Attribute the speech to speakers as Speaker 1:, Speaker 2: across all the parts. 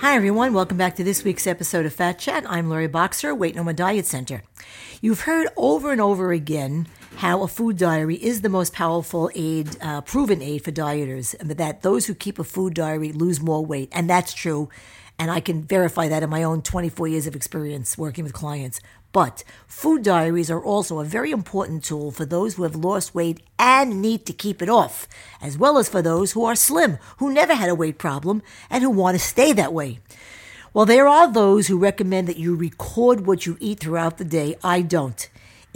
Speaker 1: Hi, everyone. Welcome back to this week's episode of Fat Chat. I'm Laurie Boxer, Weight No More Diet Center. You've heard over and over again how a food diary is the most powerful aid, uh, proven aid for dieters, and that those who keep a food diary lose more weight. And that's true. And I can verify that in my own 24 years of experience working with clients. But food diaries are also a very important tool for those who have lost weight and need to keep it off, as well as for those who are slim, who never had a weight problem, and who want to stay that way. Well, there are those who recommend that you record what you eat throughout the day. I don't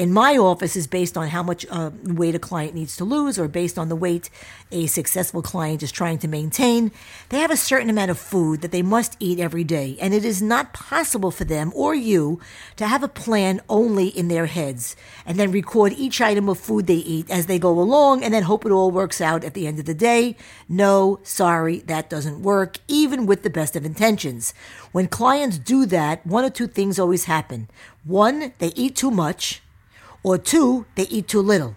Speaker 1: in my office is based on how much uh, weight a client needs to lose or based on the weight a successful client is trying to maintain. They have a certain amount of food that they must eat every day, and it is not possible for them or you to have a plan only in their heads and then record each item of food they eat as they go along and then hope it all works out at the end of the day. No, sorry, that doesn't work, even with the best of intentions. When clients do that, one or two things always happen. One, they eat too much or two, they eat too little.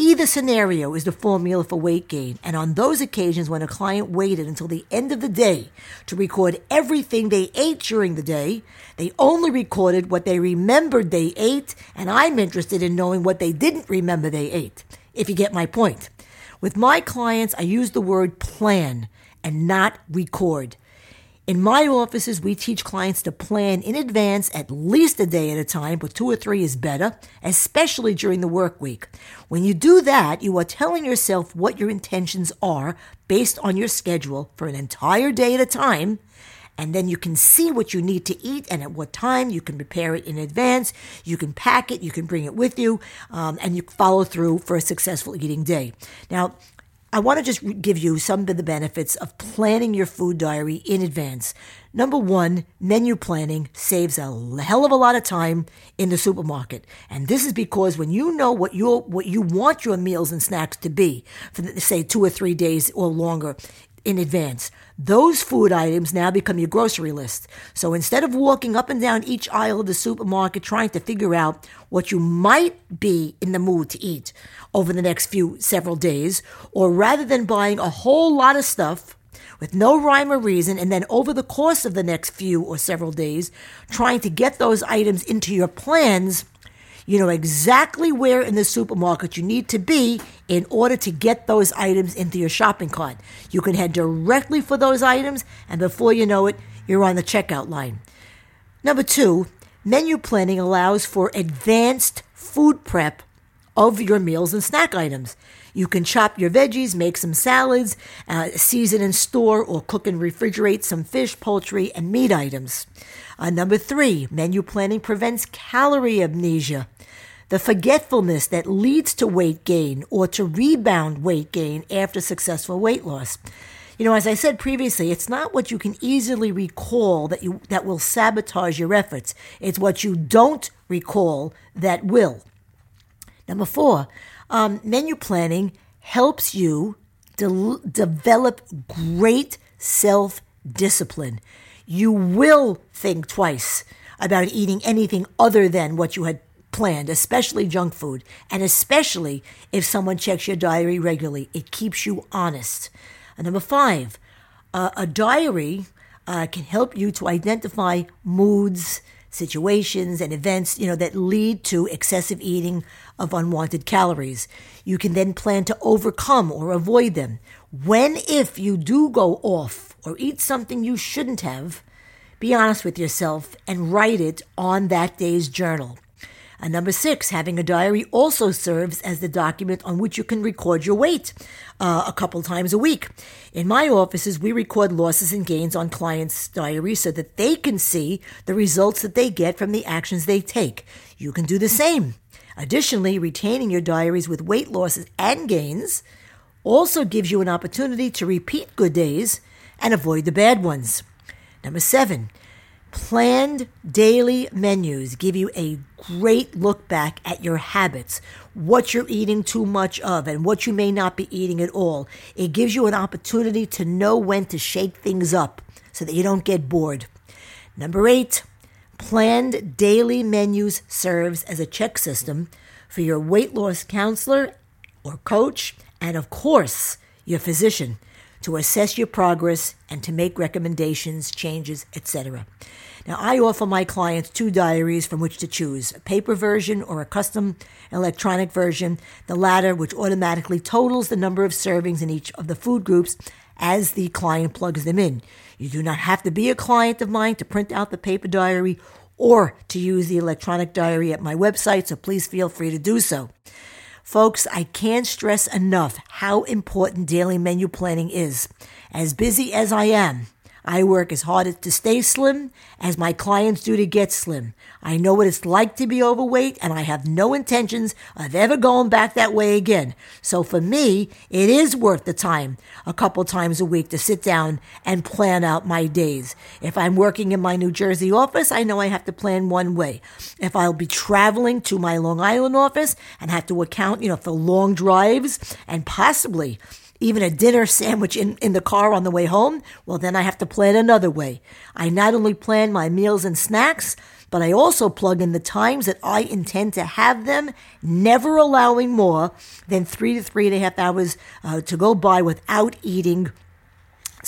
Speaker 1: Either scenario is the formula for weight gain, and on those occasions when a client waited until the end of the day to record everything they ate during the day, they only recorded what they remembered they ate, and I'm interested in knowing what they didn't remember they ate, if you get my point. With my clients, I use the word plan and not record. In my offices, we teach clients to plan in advance at least a day at a time, but two or three is better, especially during the work week. When you do that, you are telling yourself what your intentions are based on your schedule for an entire day at a time. And then you can see what you need to eat and at what time. You can prepare it in advance. You can pack it. You can bring it with you. Um, and you follow through for a successful eating day. Now, I want to just give you some of the benefits of planning your food diary in advance. Number one, menu planning saves a hell of a lot of time in the supermarket. And this is because when you know what you what you want your meals and snacks to be for say two or three days or longer in advance, those food items now become your grocery list. So instead of walking up and down each aisle of the supermarket trying to figure out what you might be in the mood to eat over the next few several days, or rather than buying a whole lot of stuff with no rhyme or reason, and then over the course of the next few or several days, trying to get those items into your plans, you know exactly where in the supermarket you need to be in order to get those items into your shopping cart. You can head directly for those items, and before you know it, you're on the checkout line. Number two, menu planning allows for advanced food prep of your meals and snack items. You can chop your veggies, make some salads, uh, season and store or cook and refrigerate some fish, poultry, and meat items. Uh, number three, menu planning prevents calorie amnesia, the forgetfulness that leads to weight gain or to rebound weight gain after successful weight loss. You know, as I said previously, it's not what you can easily recall that you that will sabotage your efforts. It's what you don't recall that will. Number four, um, menu planning helps you de- develop great self discipline. You will think twice about eating anything other than what you had planned, especially junk food, and especially if someone checks your diary regularly. It keeps you honest. And number five, uh, a diary uh, can help you to identify moods, situations and events, you know, that lead to excessive eating of unwanted calories. You can then plan to overcome or avoid them. When, if you do go off or eat something you shouldn't have, be honest with yourself and write it on that day's journal. And number six, having a diary also serves as the document on which you can record your weight uh, a couple times a week. In my offices, we record losses and gains on clients' diaries so that they can see the results that they get from the actions they take. You can do the same. Additionally, retaining your diaries with weight losses and gains also gives you an opportunity to repeat good days and avoid the bad ones. Number seven, Planned daily menus give you a great look back at your habits, what you're eating too much of, and what you may not be eating at all. It gives you an opportunity to know when to shake things up so that you don't get bored. Number eight, planned daily menus serves as a check system for your weight loss counselor or coach, and of course, your physician. To assess your progress and to make recommendations, changes, etc. Now, I offer my clients two diaries from which to choose a paper version or a custom electronic version, the latter, which automatically totals the number of servings in each of the food groups as the client plugs them in. You do not have to be a client of mine to print out the paper diary or to use the electronic diary at my website, so please feel free to do so. Folks, I can't stress enough how important daily menu planning is. As busy as I am, I work as hard to stay slim as my clients do to get slim. I know what it's like to be overweight and I have no intentions of ever going back that way again. So for me, it is worth the time a couple times a week to sit down and plan out my days. If I'm working in my New Jersey office, I know I have to plan one way. If I'll be traveling to my Long Island office and have to account, you know, for long drives and possibly even a dinner sandwich in, in the car on the way home, well, then I have to plan another way. I not only plan my meals and snacks, but I also plug in the times that I intend to have them, never allowing more than three to three and a half hours uh, to go by without eating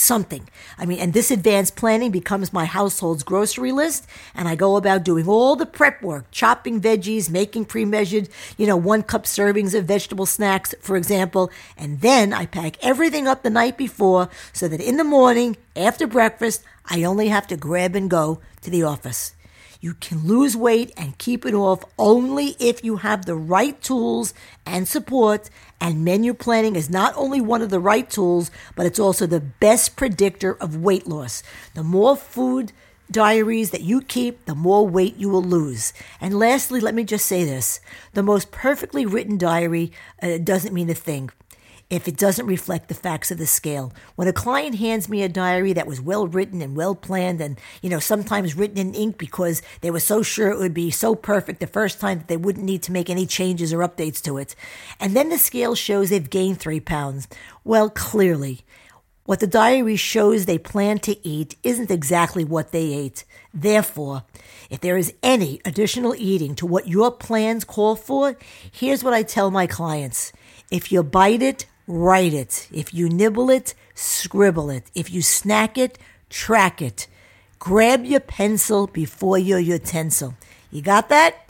Speaker 1: something. I mean, and this advanced planning becomes my household's grocery list, and I go about doing all the prep work, chopping veggies, making pre measured, you know, one cup servings of vegetable snacks, for example, and then I pack everything up the night before so that in the morning, after breakfast, I only have to grab and go to the office. You can lose weight and keep it off only if you have the right tools and support. And menu planning is not only one of the right tools, but it's also the best predictor of weight loss. The more food diaries that you keep, the more weight you will lose. And lastly, let me just say this the most perfectly written diary uh, doesn't mean a thing if it doesn't reflect the facts of the scale. When a client hands me a diary that was well written and well planned and, you know, sometimes written in ink because they were so sure it would be so perfect the first time that they wouldn't need to make any changes or updates to it. And then the scale shows they've gained three pounds. Well, clearly, what the diary shows they plan to eat isn't exactly what they ate. Therefore, if there is any additional eating to what your plans call for, here's what I tell my clients. If you bite it, write it. If you nibble it, scribble it. If you snack it, track it. Grab your pencil before your utensil. You got that?